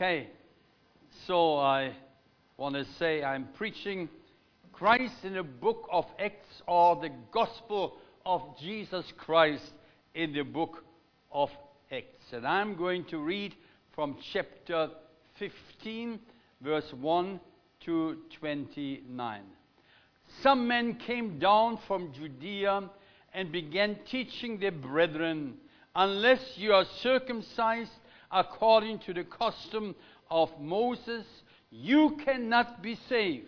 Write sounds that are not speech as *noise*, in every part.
Okay, so I want to say I'm preaching Christ in the book of Acts or the gospel of Jesus Christ in the book of Acts. And I'm going to read from chapter 15, verse 1 to 29. Some men came down from Judea and began teaching their brethren, unless you are circumcised according to the custom of Moses, you cannot be saved.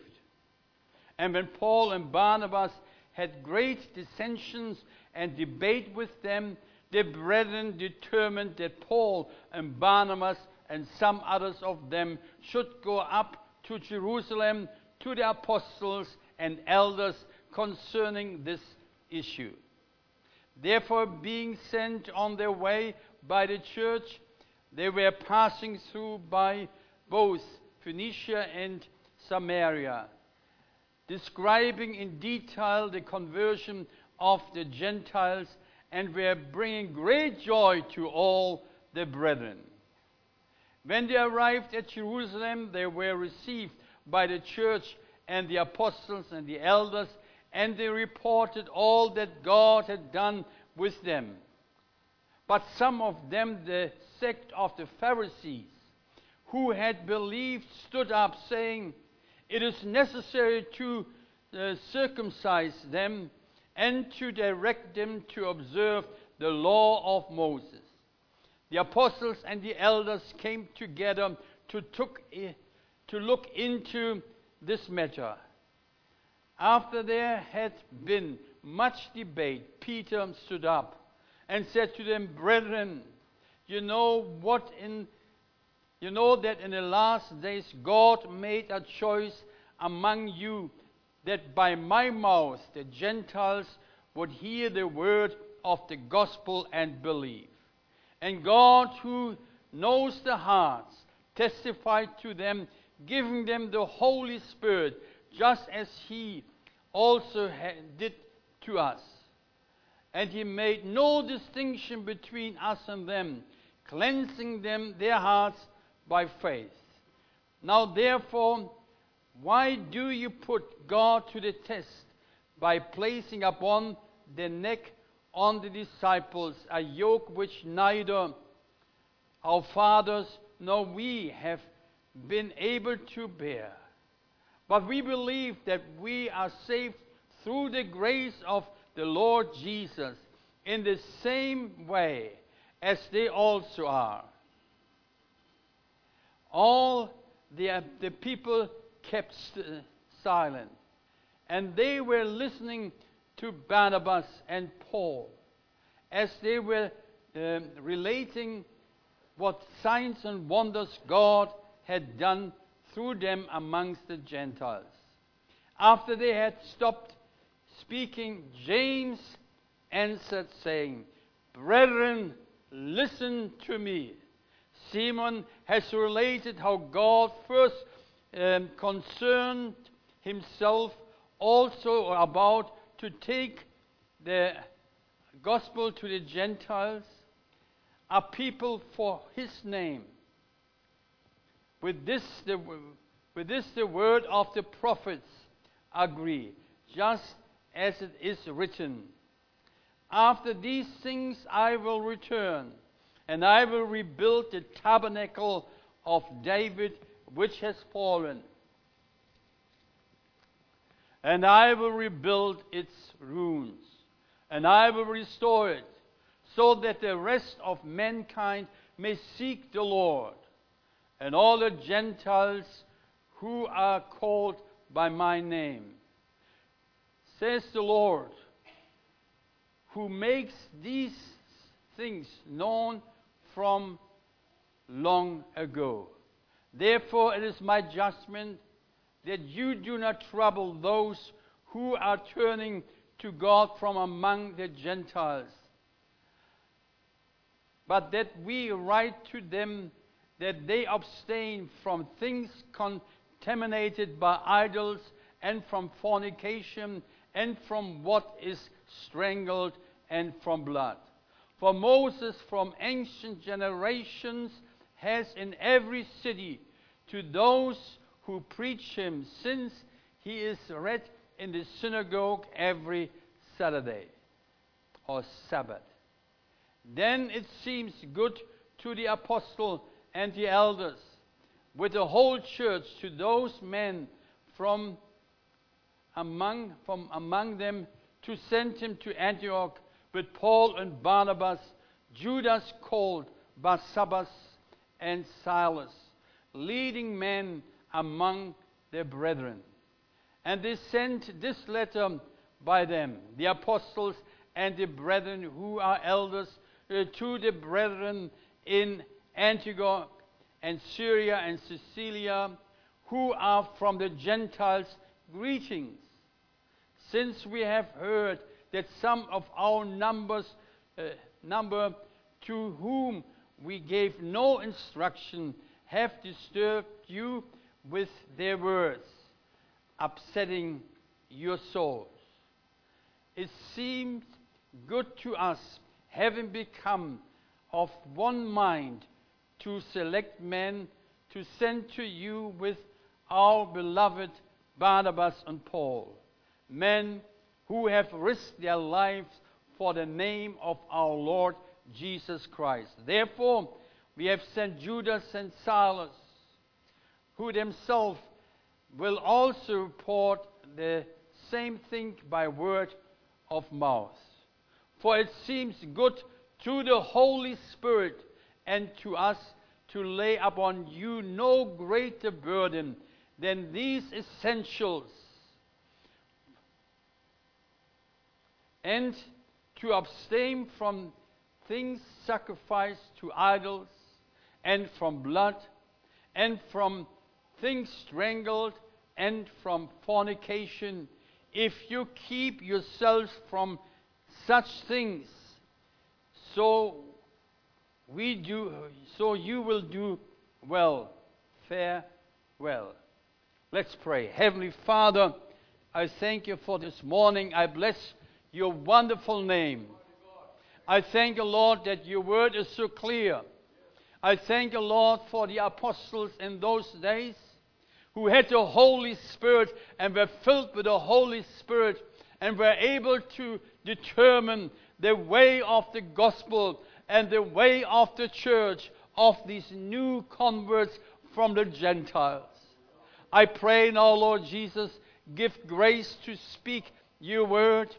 And when Paul and Barnabas had great dissensions and debate with them, the brethren determined that Paul and Barnabas and some others of them should go up to Jerusalem to the apostles and elders concerning this issue. Therefore, being sent on their way by the church, they were passing through by both Phoenicia and Samaria, describing in detail the conversion of the Gentiles and were bringing great joy to all the brethren. When they arrived at Jerusalem, they were received by the church and the apostles and the elders, and they reported all that God had done with them. But some of them, the sect of the Pharisees, who had believed, stood up, saying, It is necessary to uh, circumcise them and to direct them to observe the law of Moses. The apostles and the elders came together to, took, to look into this matter. After there had been much debate, Peter stood up and said to them, Brethren, you know what in you know that in the last days God made a choice among you that by my mouth the Gentiles would hear the word of the gospel and believe. And God, who knows the hearts, testified to them, giving them the Holy Spirit, just as He also did to us. And He made no distinction between us and them, cleansing them their hearts by faith. Now, therefore, why do you put God to the test by placing upon the neck on the disciples a yoke which neither our fathers nor we have been able to bear? But we believe that we are saved through the grace of the Lord Jesus in the same way as they also are. All the, the people kept st- silent, and they were listening to Barnabas and Paul as they were um, relating what signs and wonders God had done through them amongst the Gentiles. After they had stopped speaking, James answered, saying, Brethren, listen to me. Simon has related how God first um, concerned himself also about to take the gospel to the Gentiles, a people for his name. With this, the, with this, the word of the prophets agree, just as it is written. After these things I will return, and I will rebuild the tabernacle of David which has fallen. And I will rebuild its ruins, and I will restore it, so that the rest of mankind may seek the Lord, and all the Gentiles who are called by my name. Says the Lord, who makes these things known from long ago. Therefore, it is my judgment that you do not trouble those who are turning to God from among the Gentiles, but that we write to them that they abstain from things contaminated by idols, and from fornication, and from what is strangled, and from blood. For Moses from ancient generations has in every city to those who preach him, since he is read in the synagogue every Saturday or Sabbath. Then it seems good to the apostle and the elders, with the whole church, to those men from among, from among them, to send him to Antioch with Paul and Barnabas, Judas called Barsabbas, and Silas, leading men among their brethren. And they sent this letter by them, the apostles and the brethren who are elders, uh, to the brethren in Antioch and Syria and Cilicia, who are from the Gentiles, greetings. Since we have heard that some of our numbers, uh, number to whom we gave no instruction have disturbed you with their words, upsetting your souls. It seemed good to us, having become of one mind, to select men to send to you with our beloved Barnabas and Paul, men who have risked their lives for the name of our Lord Jesus Christ. Therefore, we have sent Judas and Silas, who themselves will also report the same thing by word of mouth. For it seems good to the Holy Spirit and to us to lay upon you no greater burden than these essentials and to abstain from things sacrificed to idols, and from blood, and from things strangled, and from fornication. If you keep yourselves from such things, so we do, so you will do well. Fare well. Let's pray. Heavenly Father, I thank you for this morning. I bless your wonderful name. I thank you, Lord, that your word is so clear. I thank you, Lord, for the apostles in those days who had the Holy Spirit and were filled with the Holy Spirit and were able to determine the way of the gospel and the way of the church of these new converts from the Gentiles. I pray now, Lord Jesus, give grace to speak your word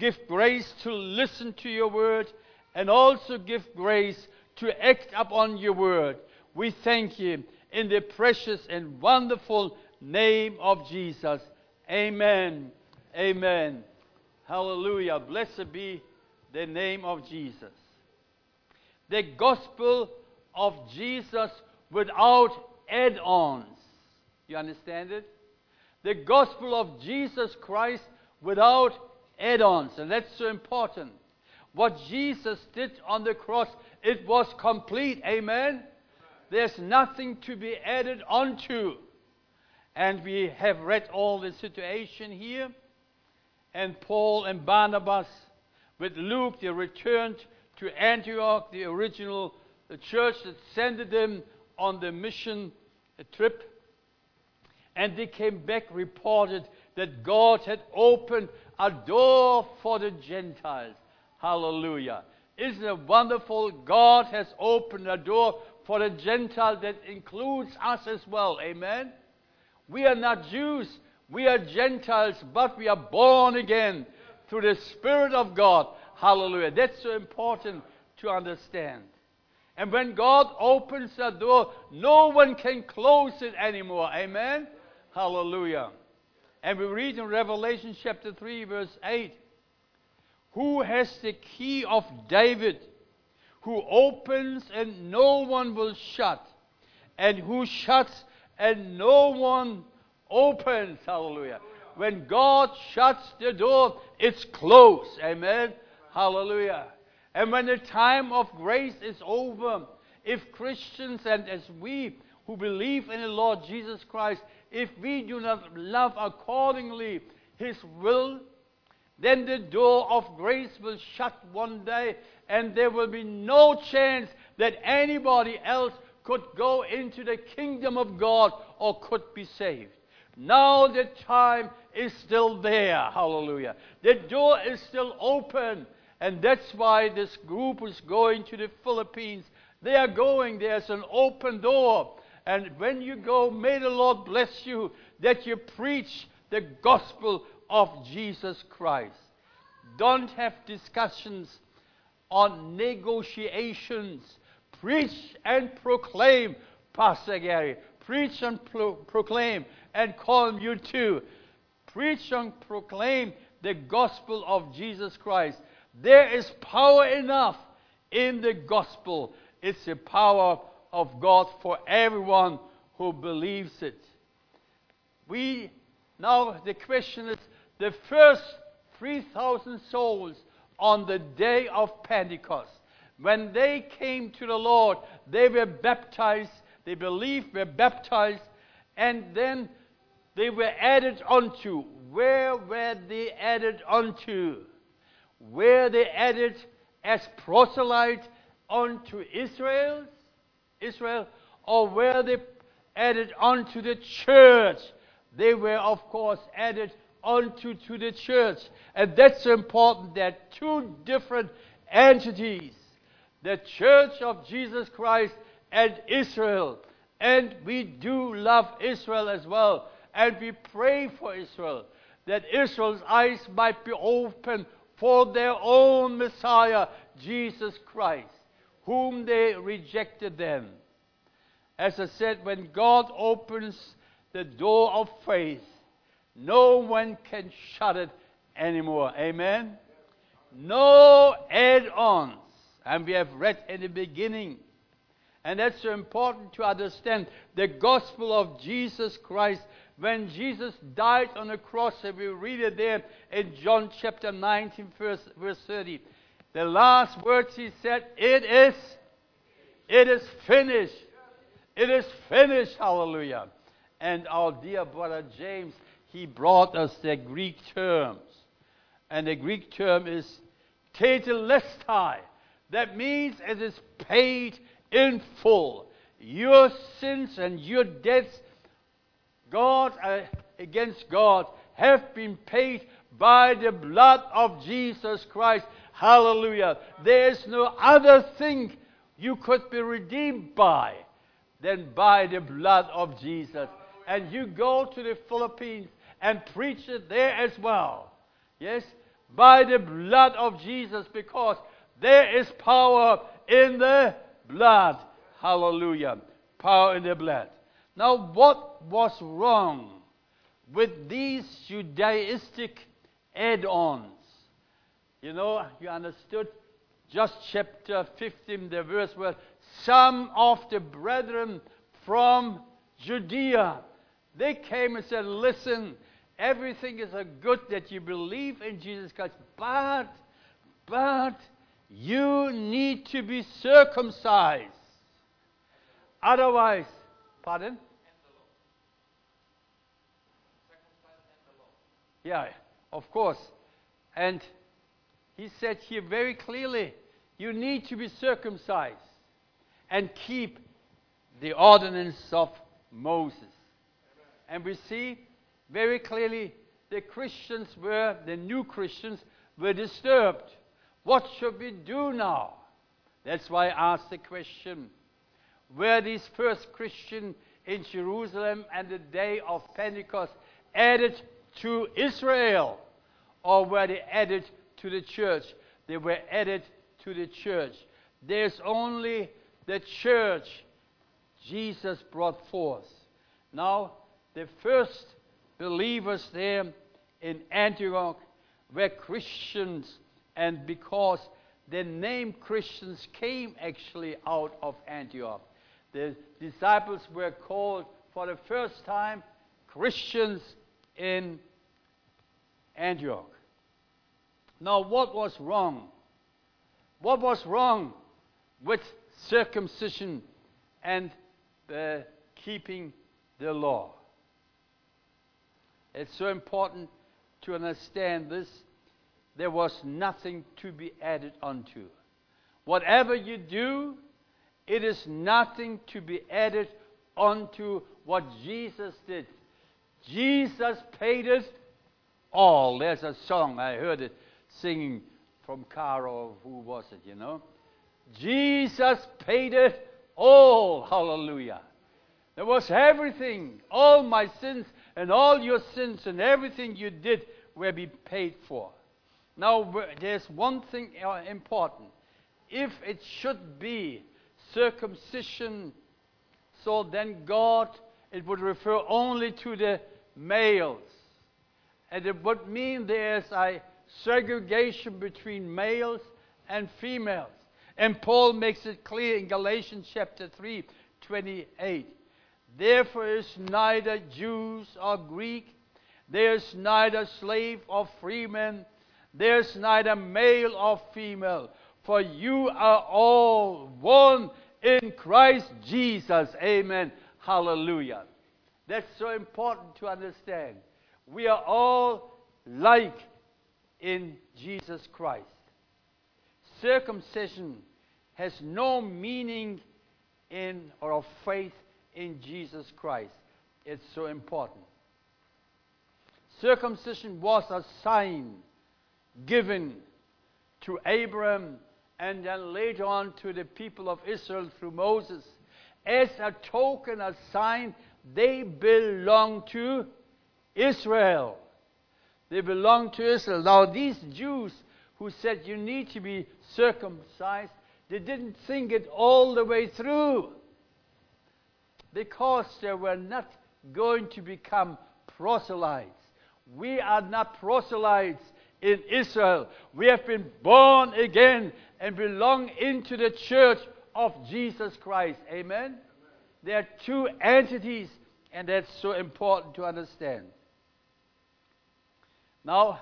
Give grace to listen to your word and also give grace to act upon your word. We thank you in the precious and wonderful name of Jesus. Amen. Amen. Hallelujah. Blessed be the name of Jesus. The gospel of Jesus without add ons. You understand it? The gospel of Jesus Christ without add ons, and that's so important. What Jesus did on the cross, it was complete. Amen? There's nothing to be added onto. And we have read all the situation here. And Paul and Barnabas, with Luke, they returned to Antioch, the original the church that sent them on the mission trip. And they came back, reported that God had opened a door for the Gentiles. Hallelujah. Isn't it wonderful? God has opened a door for the Gentile that includes us as well. Amen. We are not Jews, we are Gentiles, but we are born again through the Spirit of God. Hallelujah. That's so important to understand. And when God opens a door, no one can close it anymore. Amen. Hallelujah. And we read in Revelation chapter 3, verse 8 Who has the key of David, who opens and no one will shut, and who shuts and no one opens? Hallelujah. When God shuts the door, it's closed. Amen. Hallelujah. And when the time of grace is over, if Christians and as we who believe in the Lord Jesus Christ, if we do not love accordingly His will, then the door of grace will shut one day, and there will be no chance that anybody else could go into the kingdom of God or could be saved. Now the time is still there. Hallelujah. The door is still open. And that's why this group is going to the Philippines. They are going. There's an open door. And when you go, may the Lord bless you that you preach the gospel of Jesus Christ. Don't have discussions on negotiations. Preach and proclaim, Pastor Gary. Preach and pro- proclaim, and call you too. Preach and proclaim the gospel of Jesus Christ. There is power enough in the gospel. It's the power of God for everyone who believes it. We now the question is the first 3,000 souls on the day of Pentecost. When they came to the Lord, they were baptized, they believed, were baptized, and then they were added unto. Where were they added unto? Were they added as proselytes unto Israel? Israel, or were they added onto the church? They were, of course, added onto to the church. And that's important that two different entities, the church of Jesus Christ and Israel. And we do love Israel as well. And we pray for Israel that Israel's eyes might be opened for their own Messiah, Jesus Christ, whom they rejected then. As I said, when God opens the door of faith, no one can shut it anymore. Amen? No add ons. And we have read in the beginning. And that's so important to understand the gospel of Jesus Christ. When Jesus died on the cross, and we read it there in John chapter 19, verse, verse 30. The last words he said, It is, it is finished. It is finished. Hallelujah. And our dear brother James he brought us the Greek terms. And the Greek term is tetelestai. That means it is paid in full. Your sins and your debts, God uh, against God, have been paid by the blood of Jesus Christ. Hallelujah. There is no other thing you could be redeemed by than by the blood of Jesus. And you go to the Philippines and preach it there as well. Yes? By the blood of Jesus, because there is power in the blood. Hallelujah. Power in the blood. Now, what was wrong with these Judaistic add ons? You know, you understood just chapter 15, the verse where some of the brethren from Judea, they came and said, Listen, Everything is a good that you believe in Jesus Christ, but, but you need to be circumcised. Otherwise, pardon? Yeah, of course. And he said here very clearly you need to be circumcised and keep the ordinance of Moses. And we see very clearly the Christians were, the new Christians, were disturbed. What should we do now? That's why I asked the question Were these first Christians in Jerusalem and the day of Pentecost added to Israel? Or were they added to the church? They were added to the church. There's only the church Jesus brought forth. Now, the first believers there in Antioch were Christians, and because the name Christians came actually out of Antioch. The disciples were called for the first time Christians in Antioch. Now, what was wrong? What was wrong with circumcision and the keeping the law? It's so important to understand this. There was nothing to be added unto. Whatever you do It is nothing to be added onto what Jesus did. Jesus paid it all. There's a song, I heard it singing from Caro, who was it, you know? Jesus paid it all. Hallelujah. There was everything. All my sins and all your sins and everything you did will be paid for. Now, there's one thing uh, important. If it should be circumcision, so then God, it would refer only to the males. And it would mean there's a segregation between males and females. And Paul makes it clear in Galatians chapter 3, 28. Therefore is neither Jews or Greek, there's neither slave or freeman, there's neither male or female, for you are all one in Christ Jesus. Amen. Hallelujah. That's so important to understand. We are all like in Jesus Christ. Circumcision has no meaning in or of faith in Jesus Christ. It's so important. Circumcision was a sign given to Abraham and then later on to the people of Israel through Moses as a token, a sign they belong to Israel. They belong to Israel. Now, these Jews who said you need to be circumcised, they didn't think it all the way through because they were not going to become proselytes. We are not proselytes in Israel. We have been born again and belong into the church of Jesus Christ. Amen? Amen? There are two entities, and that's so important to understand. Now,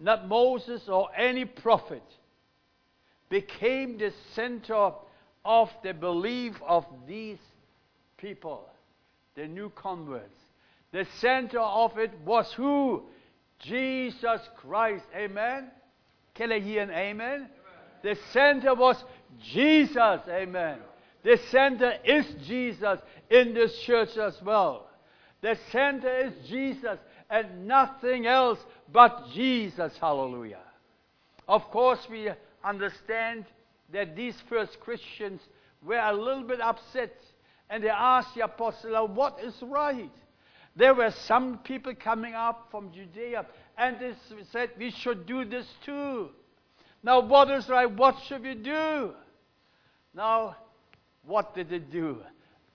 not Moses or any prophet became the center of the belief of these people, the new converts. The center of it was who? Jesus Christ. Amen? Can I hear an amen? amen? The center was Jesus. Amen. The center is Jesus in this church as well. The center is Jesus and nothing else but Jesus. Hallelujah. Of course, we understand that these first Christians were a little bit upset and they asked the apostle, What is right? There were some people coming up from Judea and they said, We should do this too. Now, what is right? What should we do? Now, what did they do?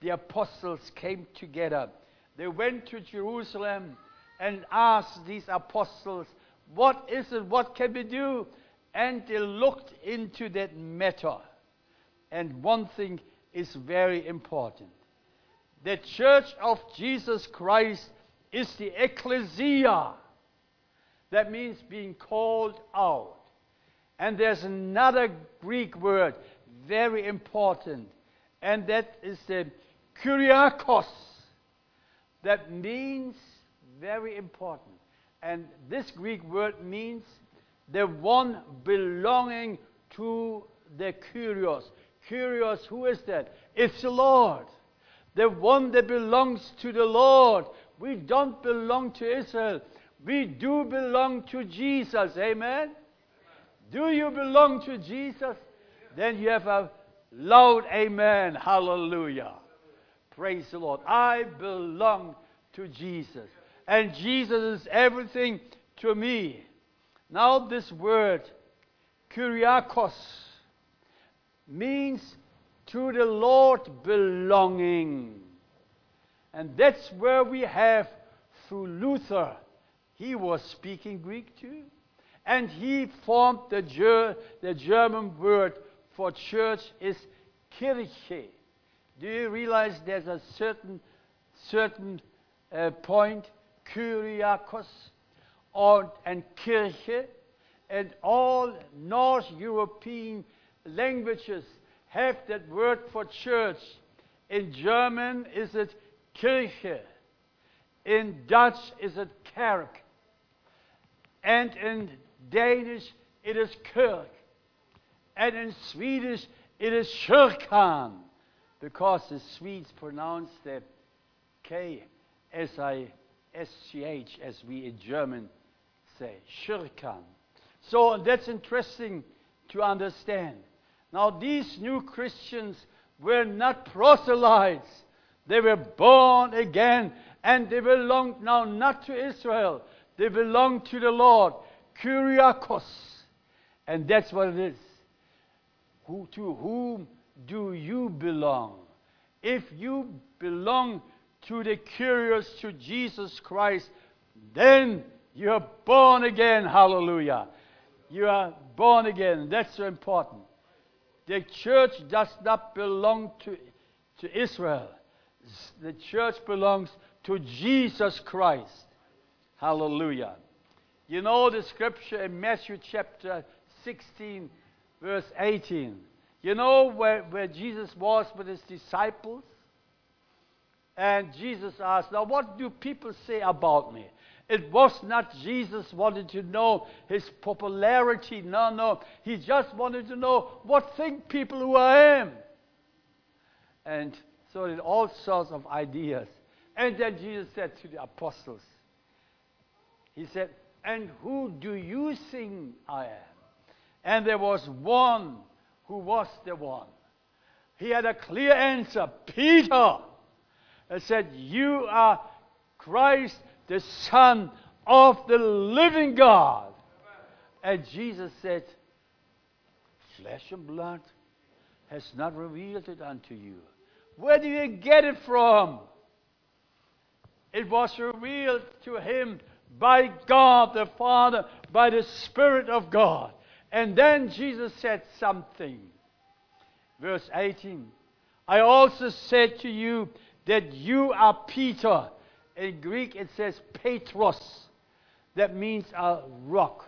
The apostles came together. They went to Jerusalem and asked these apostles, What is it? What can we do? and they looked into that matter. And one thing is very important. The church of Jesus Christ is the ecclesia. That means being called out. And there's another Greek word, very important, and that is the kuriakos. That means very important. And this Greek word means the one belonging to the Kyrios. Kyrios, who is that? It's the Lord. The one that belongs to the Lord. We don't belong to Israel. We do belong to Jesus. Amen? Do you belong to Jesus? Then you have a loud amen. Hallelujah. Praise the Lord. I belong to Jesus. And Jesus is everything to me. Now, this word, kuriakos, means to the Lord belonging. And that's where we have through Luther. He was speaking Greek too. And he formed the, Ger- the German word for church is Kirche. Do you realize there's a certain, certain uh, point, Kyriakos, and Kirche, and all North European languages have that word for church. In German is it Kirche. In Dutch is it Kerk. And in Danish it is Kirk. And in Swedish It is Shirkan, because the Swedes pronounce the K S I S C H as we in German say. Shirkan. So that's interesting to understand. Now, these new Christians were not proselytes. They were born again and they belonged now not to Israel. They belong to the Lord. Kyriakos. And that's what it is. Who, to whom do you belong? If you belong to the Kyrios, to Jesus Christ, then you're born again. Hallelujah. You are born again. That's so important. The church does not belong to, to Israel. The church belongs to Jesus Christ. Hallelujah. You know the scripture in Matthew chapter 16, verse 18. You know where, where Jesus was with his disciples? And Jesus asked, Now, what do people say about me? It was not Jesus wanted to know his popularity. No, no. He just wanted to know what think people who I am. And so did all sorts of ideas. And then Jesus said to the apostles, He said, And who do you think I am? And there was one who was the one. He had a clear answer Peter. And said, You are Christ, the Son of the living God. And Jesus said, Flesh and blood has not revealed it unto you. Where do you get it from? It was revealed to him by God the Father, by the Spirit of God. And then Jesus said something. Verse 18 I also said to you that you are Peter. In Greek it says Petros. That means a rock.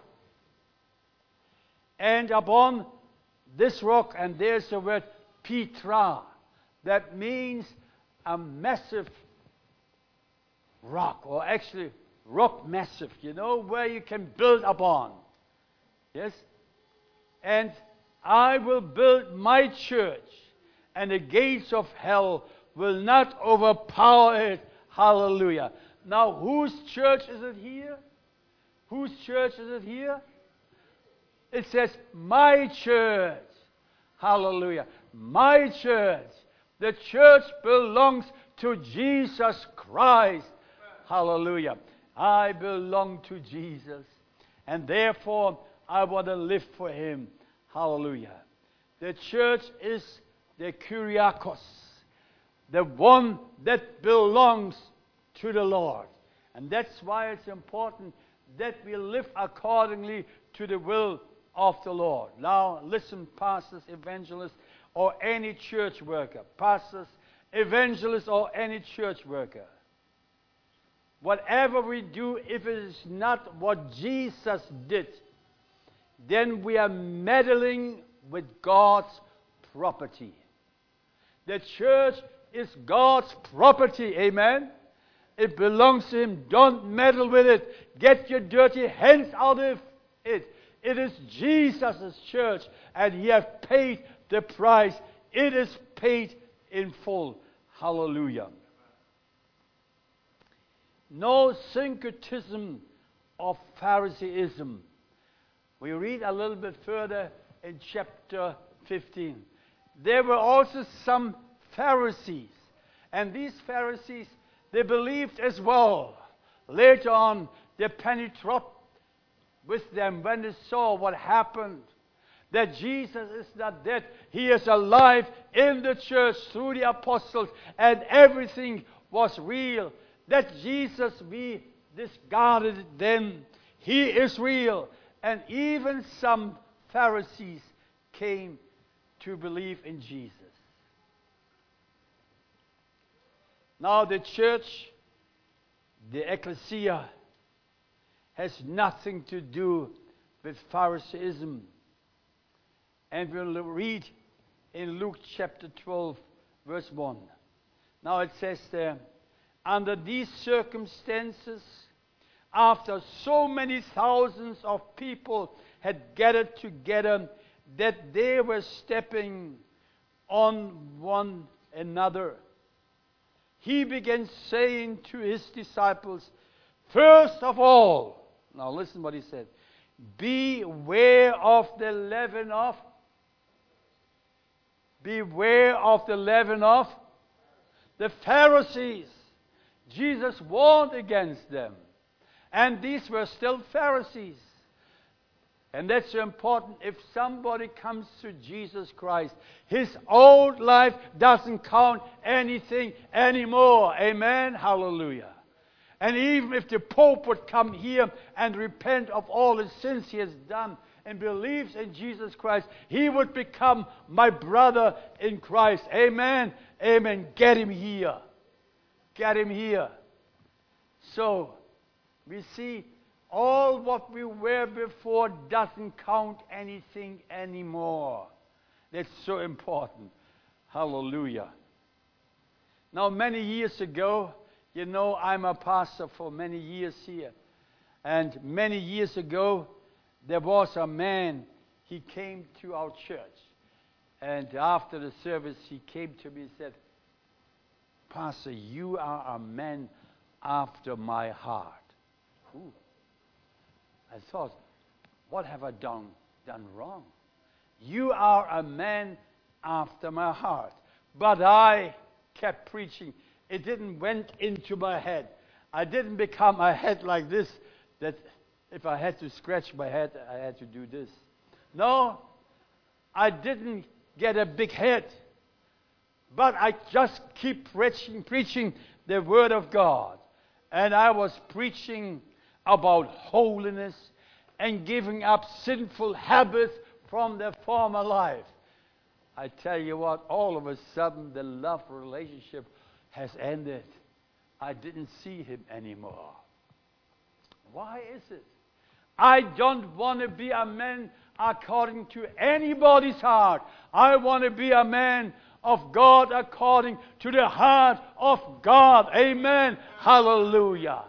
And upon this rock, and there's the word Petra. That means a massive rock, or actually rock massive, you know, where you can build upon. Yes? And I will build my church, and the gates of hell will not overpower it. Hallelujah. Now, whose church is it here? Whose church is it here? It says, My church. Hallelujah. My church. The church belongs to Jesus Christ. Hallelujah. I belong to Jesus. And therefore, I want to live for Him. Hallelujah. The church is the Kyriakos, the one that belongs to the Lord. And that's why it's important that we live accordingly to the will of the Lord. Now, listen, pastors, evangelists, or any church worker, pastors, evangelists, or any church worker. Whatever we do, if it is not what Jesus did, then we are meddling with God's property. The church is God's property, amen? It belongs to Him. Don't meddle with it. Get your dirty hands out of it. It is Jesus' church, and He has paid the price. It is paid in full. Hallelujah no syncretism of Pharisaism. We read a little bit further in chapter 15. There were also some Pharisees, and these Pharisees, they believed as well. Later on, they penetrated with them when they saw what happened. That Jesus is not dead, He is alive in the church through the apostles, and everything was real that Jesus we discarded then. He is real. And even some Pharisees came to believe in Jesus. Now, the church, the ecclesia, has nothing to do with Pharisaism. And we'll read in Luke chapter 12, verse 1. Now it says there, under these circumstances, after so many thousands of people had gathered together, that they were stepping on one another. He began saying to his disciples, First of all, now listen what he said Beware of the leaven of. Beware of the leaven of the Pharisees. Jesus warned against them. And these were still Pharisees. And that's so important. If somebody comes to Jesus Christ, his old life doesn't count anything anymore. Amen? Hallelujah. And even if the Pope would come here and repent of all the sins he has done and believes in Jesus Christ, he would become my brother in Christ. Amen. Amen. Get him here. Get him here. So, we see all what we were before doesn't count anything anymore. That's so important. Hallelujah. Now, many years ago, you know, I'm a pastor for many years here. And many years ago, there was a man, he came to our church. And after the service, he came to me and said, Pastor, you are a man after my heart. Ooh. I thought, what have I done, done wrong? You are a man after my heart. But I kept preaching. It didn't went into my head. I didn't become a head like this that if I had to scratch my head, I had to do this. No, I didn't get a big head. But I just keep preaching, preaching the Word of God. And I was preaching about holiness and giving up sinful habits from their former life. I tell you what, all of a sudden the love relationship has ended. I didn't see him anymore. Why is it? I don't want to be a man according to anybody's heart. I want to be a man of God according to the heart of God. Amen. Hallelujah.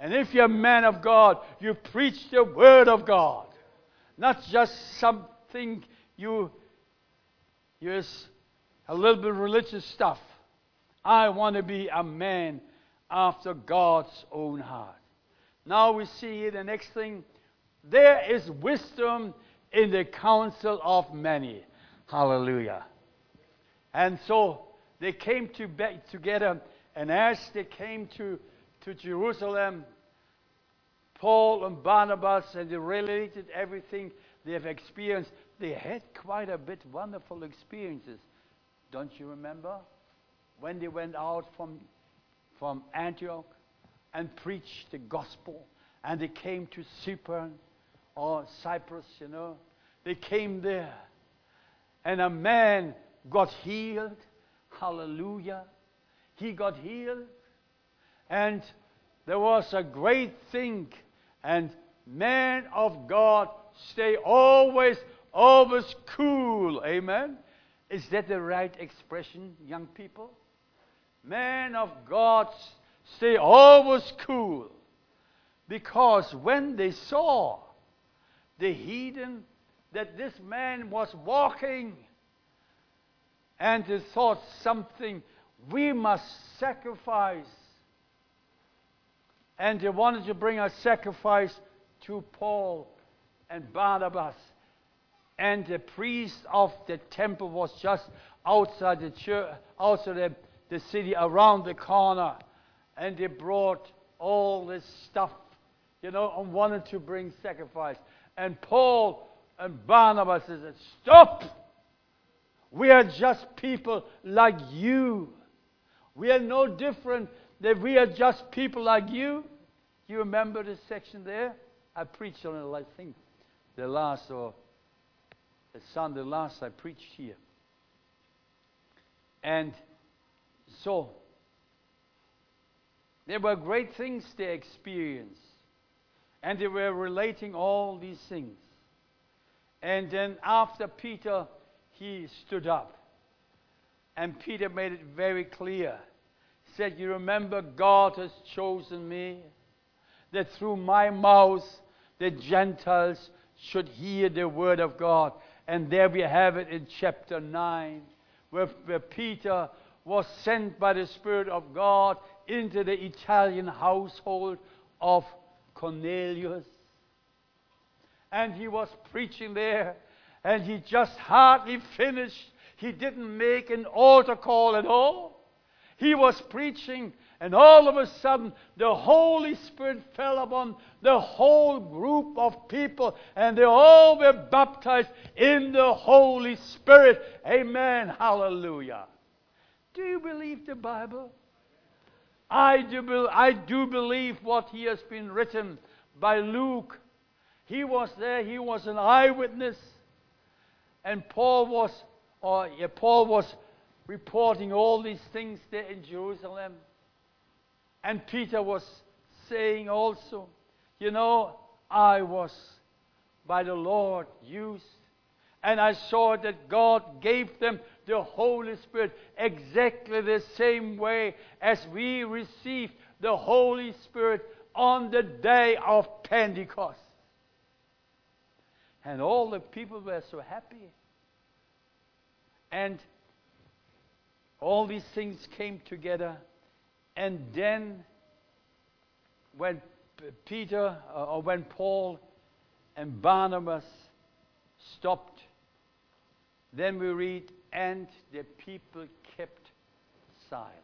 And if you're a man of God, you preach the word of God, not just something you use a little bit religious stuff. I want to be a man after God's own heart. Now we see here the next thing. There is wisdom in the counsel of many. Hallelujah. And so they came to together, and as they came to to Jerusalem, Paul and Barnabas, and they related everything they have experienced. They had quite a bit wonderful experiences. Don't you remember? When they went out from, from Antioch and preached the gospel, and they came to Cyprus or Cyprus, you know. They came there, and a man got healed. Hallelujah. He got healed. And there was a great thing. And men of God stay always, always cool. Amen. Is that the right expression, young people? Men of God stay always cool. Because when they saw the heathen that this man was walking and they thought something, we must sacrifice and they wanted to bring a sacrifice to Paul and Barnabas. And the priest of the temple was just outside the church, outside the, the city, around the corner. And they brought all this stuff, you know, and wanted to bring sacrifice. And Paul and Barnabas said, Stop! We are just people like you. We are no different that we are just people like you. You remember this section there? I preached on it, I think, the last or the Sunday last I preached here. And so, there were great things they experienced. And they were relating all these things. And then after Peter, he stood up. And Peter made it very clear said, You remember, God has chosen me, that through my mouth the Gentiles should hear the word of God. And there we have it in chapter 9. where, where Peter was sent by the Spirit of God into the Italian household of Cornelius. And he was preaching there, and he just hardly finished. He didn't make an altar call at all. He was preaching, and all of a sudden, the Holy Spirit fell upon the whole group of people, and they all were baptized in the Holy Spirit. Amen. Hallelujah. Do you believe the Bible? I do, I do believe what he has been written by Luke. He was there, he was an eyewitness. And Paul was, or yeah, Paul was reporting all these things there in Jerusalem. And Peter was saying also, you know, I was by the Lord used. And I saw that God gave them the Holy Spirit exactly the same way as we received the Holy Spirit on the day of Pentecost. And all the people were so happy. And all these things came together. And then, when Peter, uh, or when Paul and Barnabas stopped, then we read, and the people kept silent.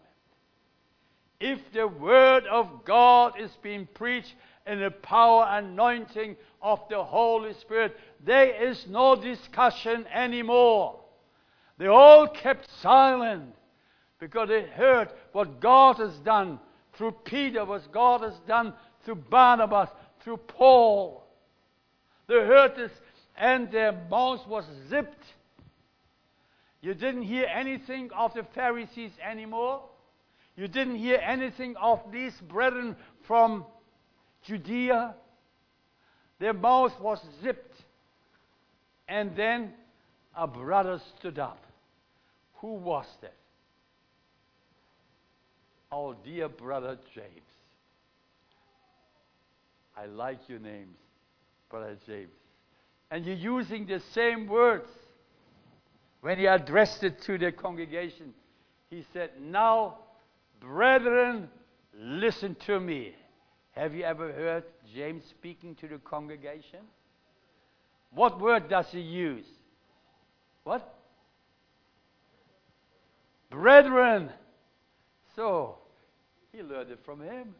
If the word of God is being preached in the power anointing of the Holy Spirit, there is no discussion anymore. They all kept silent because they heard what God has done through Peter, what God has done through Barnabas, through Paul. They heard this and their mouth was zipped you didn't hear anything of the Pharisees anymore. You didn't hear anything of these brethren from Judea. Their mouth was zipped. And then a brother stood up. Who was that? Our dear brother James. I like your names, Brother James. And you're using the same words when he addressed it to the congregation, he said, Now, brethren, listen to me. Have you ever heard James speaking to the congregation? What word does he use? What? Brethren. So, he learned it from him.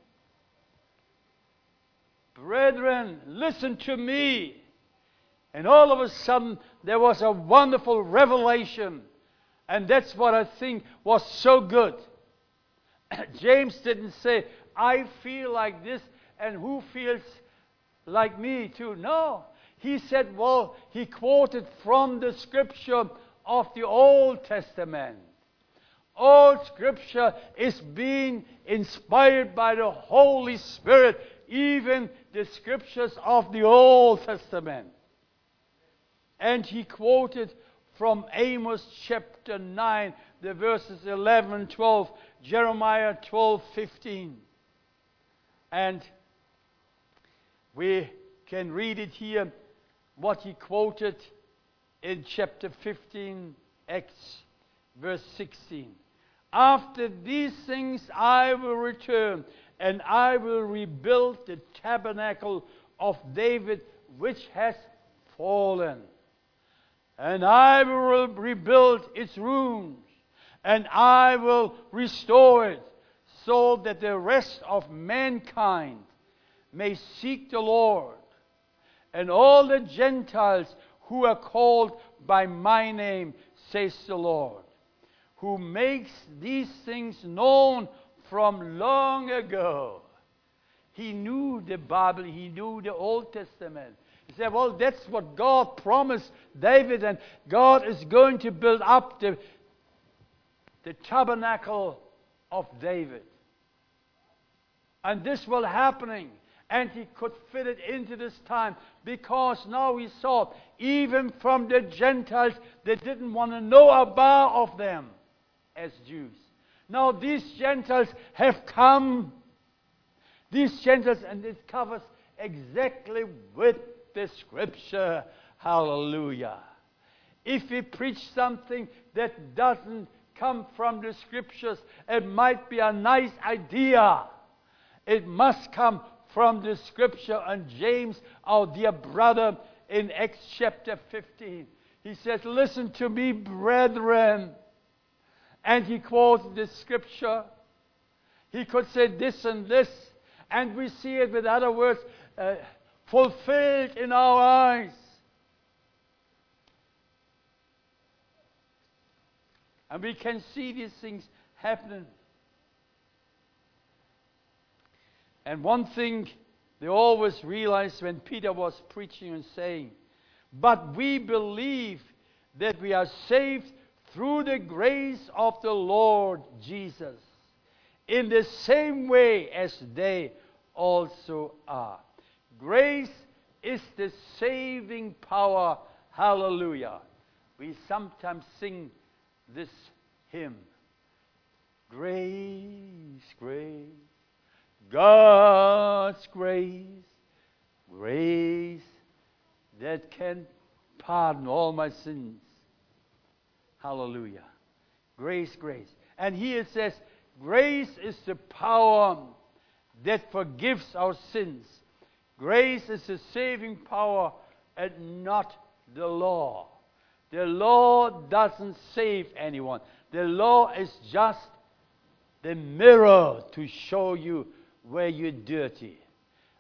Brethren, listen to me. And all of a sudden, there was a wonderful revelation. And that's what I think was so good. *clears throat* James didn't say, I feel like this, and who feels like me too? No. He said, well, he quoted from the scripture of the Old Testament. All scripture is being inspired by the Holy Spirit, even the scriptures of the Old Testament. And he quoted from Amos chapter 9, the verses 11 12, Jeremiah 12 15. And we can read it here, what he quoted in chapter 15, Acts, verse 16. After these things I will return, and I will rebuild the tabernacle of David, which has fallen. And I will rebuild its ruins, and I will restore it, so that the rest of mankind may seek the Lord, and all the Gentiles who are called by my name, says the Lord, who makes these things known from long ago. He knew the Bible, he knew the Old Testament. He said, Well, that's what God promised David, and God is going to build up the, the tabernacle of David. And this will happening. And he could fit it into this time because now he saw, even from the Gentiles, they didn't want to know about of them as Jews. Now these Gentiles have come. These Gentiles, and it covers exactly with the scripture. Hallelujah. If we preach something that doesn't come from the scriptures, it might be a nice idea. It must come from the scripture. And James, our dear brother, in Acts chapter 15, he says, Listen to me, brethren. And he quotes the scripture. He could say this and this, and we see it with other words uh, fulfilled in our eyes. And we can see these things happening. And one thing they always realized when Peter was preaching and saying, But we believe that we are saved through the grace of the Lord Jesus, in the same way as they also are. Grace is the saving power. Hallelujah. We sometimes sing this hymn Grace, grace, God's grace, grace that can pardon all my sins. Hallelujah. Grace, grace. And here it says, grace is the power that forgives our sins. Grace is the saving power and not the law. The law doesn't save anyone. The law is just the mirror to show you where you're dirty.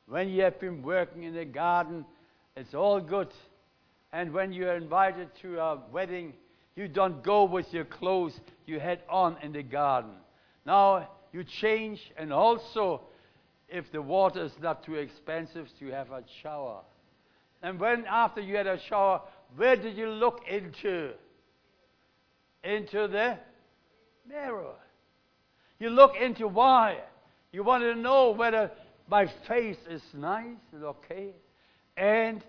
When you have been working in the garden, it's all good. And when you're invited to a wedding, you don't go with your clothes you had on in the garden. Now you change, and also, if the water is not too expensive, you have a shower. And when after you had a shower, where did you look into? Into the mirror. You look into why. You want to know whether my face is nice and okay, and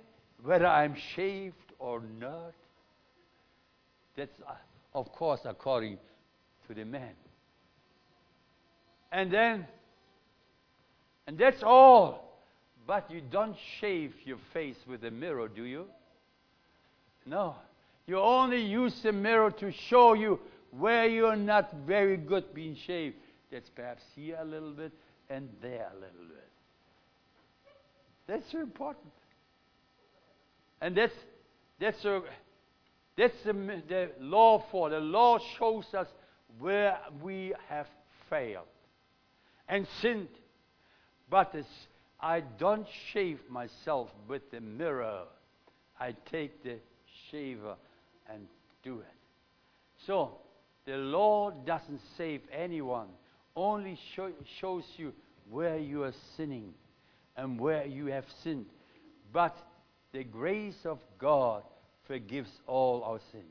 whether I'm shaved or not. That's, uh, of course, according to the man. And then, and that's all. But you don't shave your face with a mirror, do you? No. You only use the mirror to show you where you're not very good being shaved. That's perhaps here a little bit and there a little bit. That's so important. And that's that's a, that's the, the law for. The law shows us where we have failed and sinned. But I don't shave myself with the mirror. I take the shaver and do it. So, the law doesn't save anyone, only show, shows you where you are sinning and where you have sinned. But the grace of God forgives all our sins.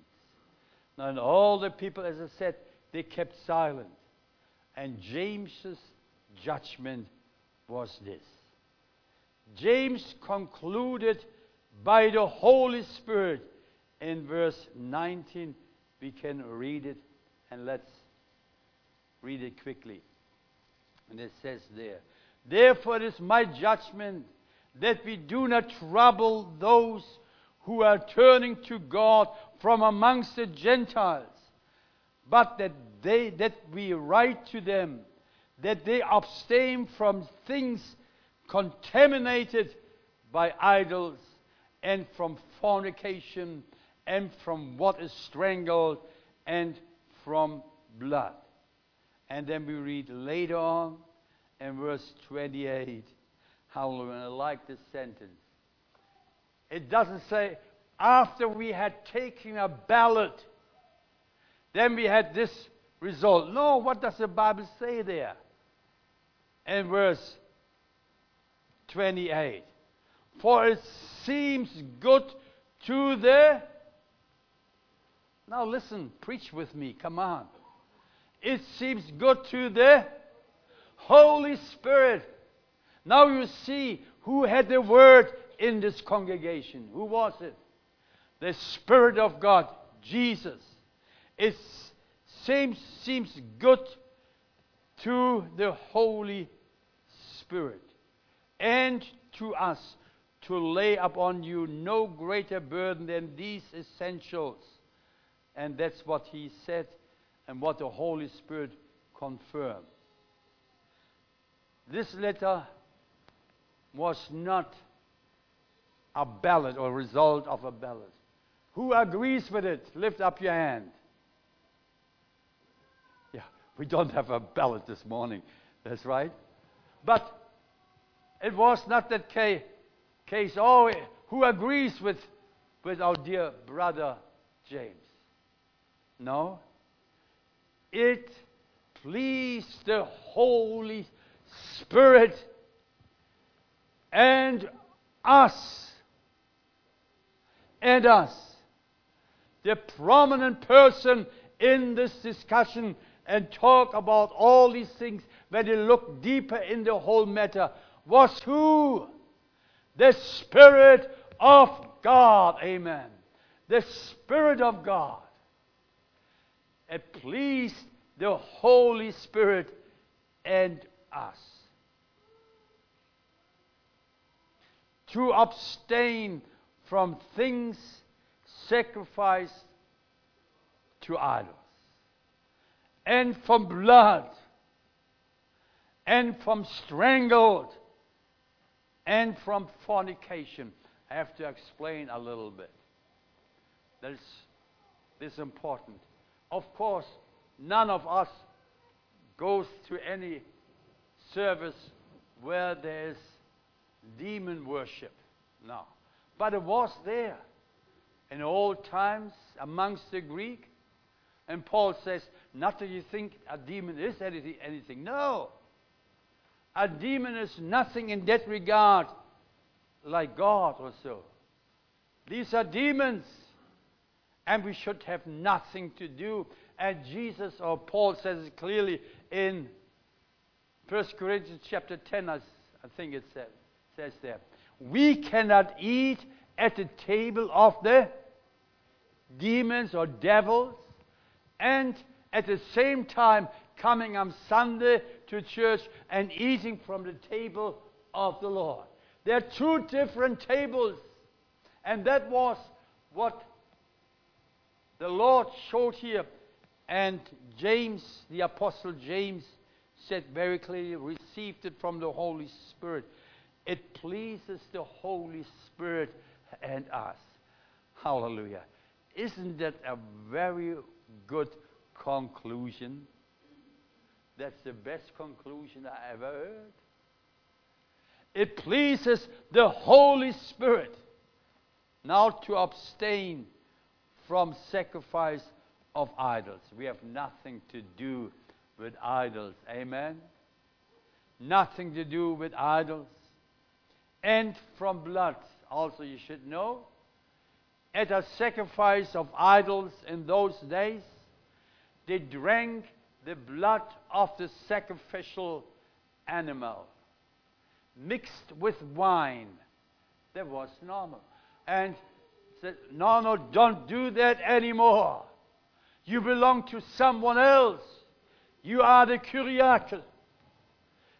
Now, and all the people, as I said, they kept silent. And James's judgment was this. James concluded by the Holy Spirit in verse 19. We can read it and let's read it quickly. And it says there, Therefore it is my judgment that we do not trouble those who are turning to God from amongst the Gentiles, but that they that we write to them that they abstain from things contaminated by idols and from fornication and from what is strangled and from blood. And then we read later on in verse 28. Hallelujah. I like this sentence. It doesn't say, after we had taken a ballot, then we had this result. No, what does the Bible say there? In verse 28. For it seems good to the. Now listen, preach with me, come on. It seems good to the Holy Spirit. Now you see who had the word in this congregation. Who was it? The Spirit of God, Jesus. It seems, seems good to the Holy Spirit and to us to lay upon you no greater burden than these essentials And that's what he said and what the Holy Spirit confirmed. This letter was not a ballot or result of a ballot. Who agrees with it? Lift up your hand. Yeah, we don't have a ballot this morning. That's right. But it was not that case. Oh, who agrees with, with our dear brother James? No. It pleased the Holy Spirit and us. And us. The prominent person in this discussion and talk about all these things when they look deeper in the whole matter was who? The Spirit of God. Amen. The Spirit of God. It pleased the Holy Spirit and us. To abstain from things sacrificed to idols, and from blood, and from strangled, and from fornication. I have to explain a little bit. That's This is important. Of course, none of us goes to any service where there's demon worship. No. But it was there in old times amongst the Greek. And Paul says, not that you think a demon is anything, anything. No. A demon is nothing in that regard like God or so. These are demons. And we should have nothing to do. And Jesus or Paul says it clearly in 1 Corinthians chapter 10, I think it says, says there. We cannot eat at the table of the demons or devils and at the same time coming on Sunday to church and eating from the table of the Lord. There are two different tables. And that was what the Lord showed here. And James, the Apostle James, said very clearly, received it from the Holy Spirit. It pleases the Holy Spirit and us. Hallelujah. Isn't that a very good conclusion? That's the best conclusion I ever heard. It pleases the Holy Spirit now to abstain from sacrifice of idols. We have nothing to do with idols. Amen? Nothing to do with idols. And from blood. Also, you should know, at a sacrifice of idols in those days, they drank the blood of the sacrificial animal mixed with wine. That was normal. And said, No, no, don't do that anymore. You belong to someone else. You are the Kyriakel.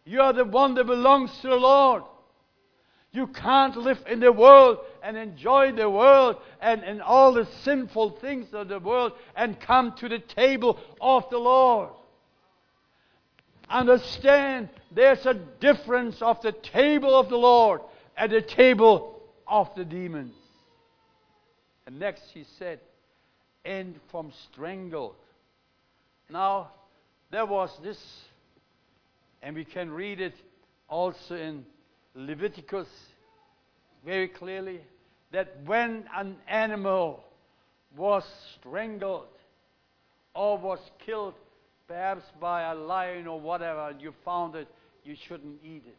You are the one that belongs to the Lord. You can't live in the world and enjoy the world and, and all the sinful things of the world and come to the table of the Lord. Understand there's a difference of the table of the Lord and the table of the demons. And next he said, and from strangled. Now, there was this, and we can read it also in Leviticus very clearly, that when an animal was strangled or was killed, perhaps by a lion or whatever, and you found it, you shouldn't eat it.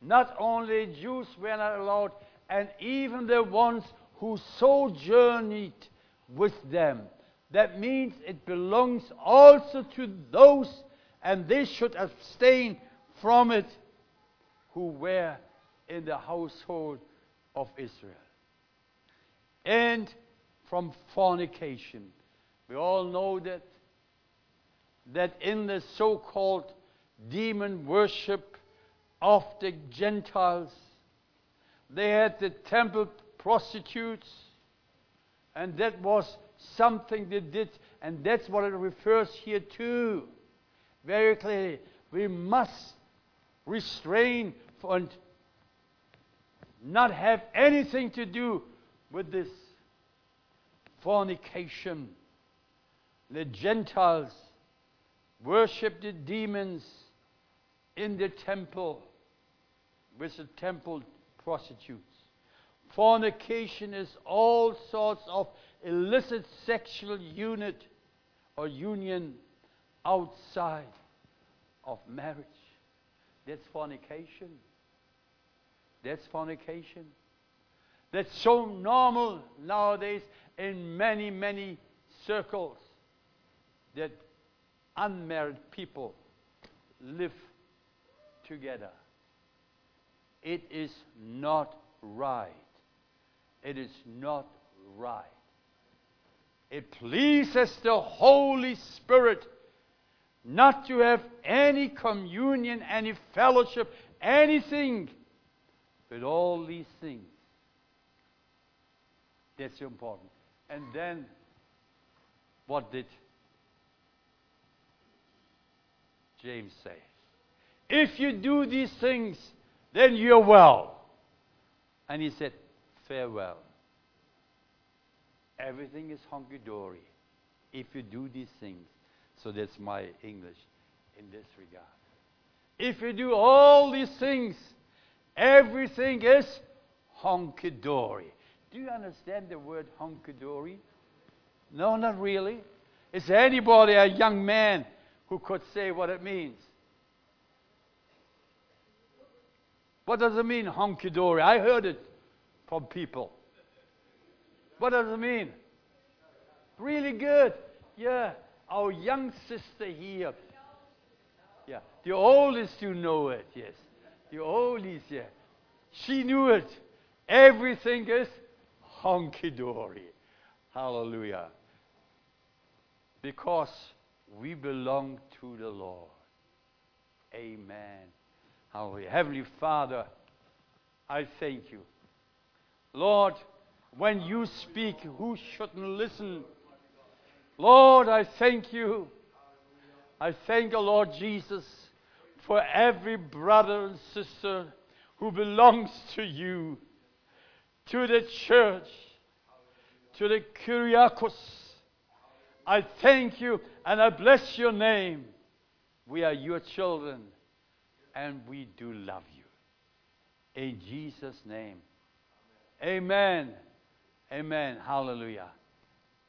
Not only Jews were not allowed, and even the ones who sojourned with them. That means it belongs also to those, and they should abstain from it, who were in the household of Israel. And from fornication. We all know that that in the so-called demon worship of the Gentiles, they had the temple prostitutes, and that was something they did, and that's what it refers here to. Very clearly, we must restrain and not have anything to do with this fornication. The Gentiles worship the demons in the temple with the temple prostitutes. Fornication is all sorts of illicit sexual unit or union outside of marriage. That's fornication. That's fornication. That's so normal nowadays in many, many circles that unmarried people live together. It is not right. It is not right. It pleases the Holy Spirit not to have any communion, any fellowship, anything with all these things. That's important. And then, what did James say? If you do these things, then you're well. And he said, Farewell. Everything is hunky dory if you do these things. So that's my English in this regard. If you do all these things, everything is hunky dory. Do you understand the word hunky dory? No, not really. Is there anybody, a young man, who could say what it means? What does it mean, hunky dory? I heard it from people. What does it mean? Really good. Yeah. Our young sister here. Yeah. The oldest you know it, yes. The oldest, yeah. She knew it. Everything is hunky dory. Hallelujah. Because we belong to the Lord. Amen. Hallelujah. Heavenly Father, I thank you. Lord, when you speak, who shouldn't listen? Lord, I thank you. I thank you, Lord Jesus, for every brother and sister who belongs to you, to the church, to the Kyriakos. I thank you and I bless your name. We are your children and we do love you. In Jesus' name. Amen. Amen. Hallelujah.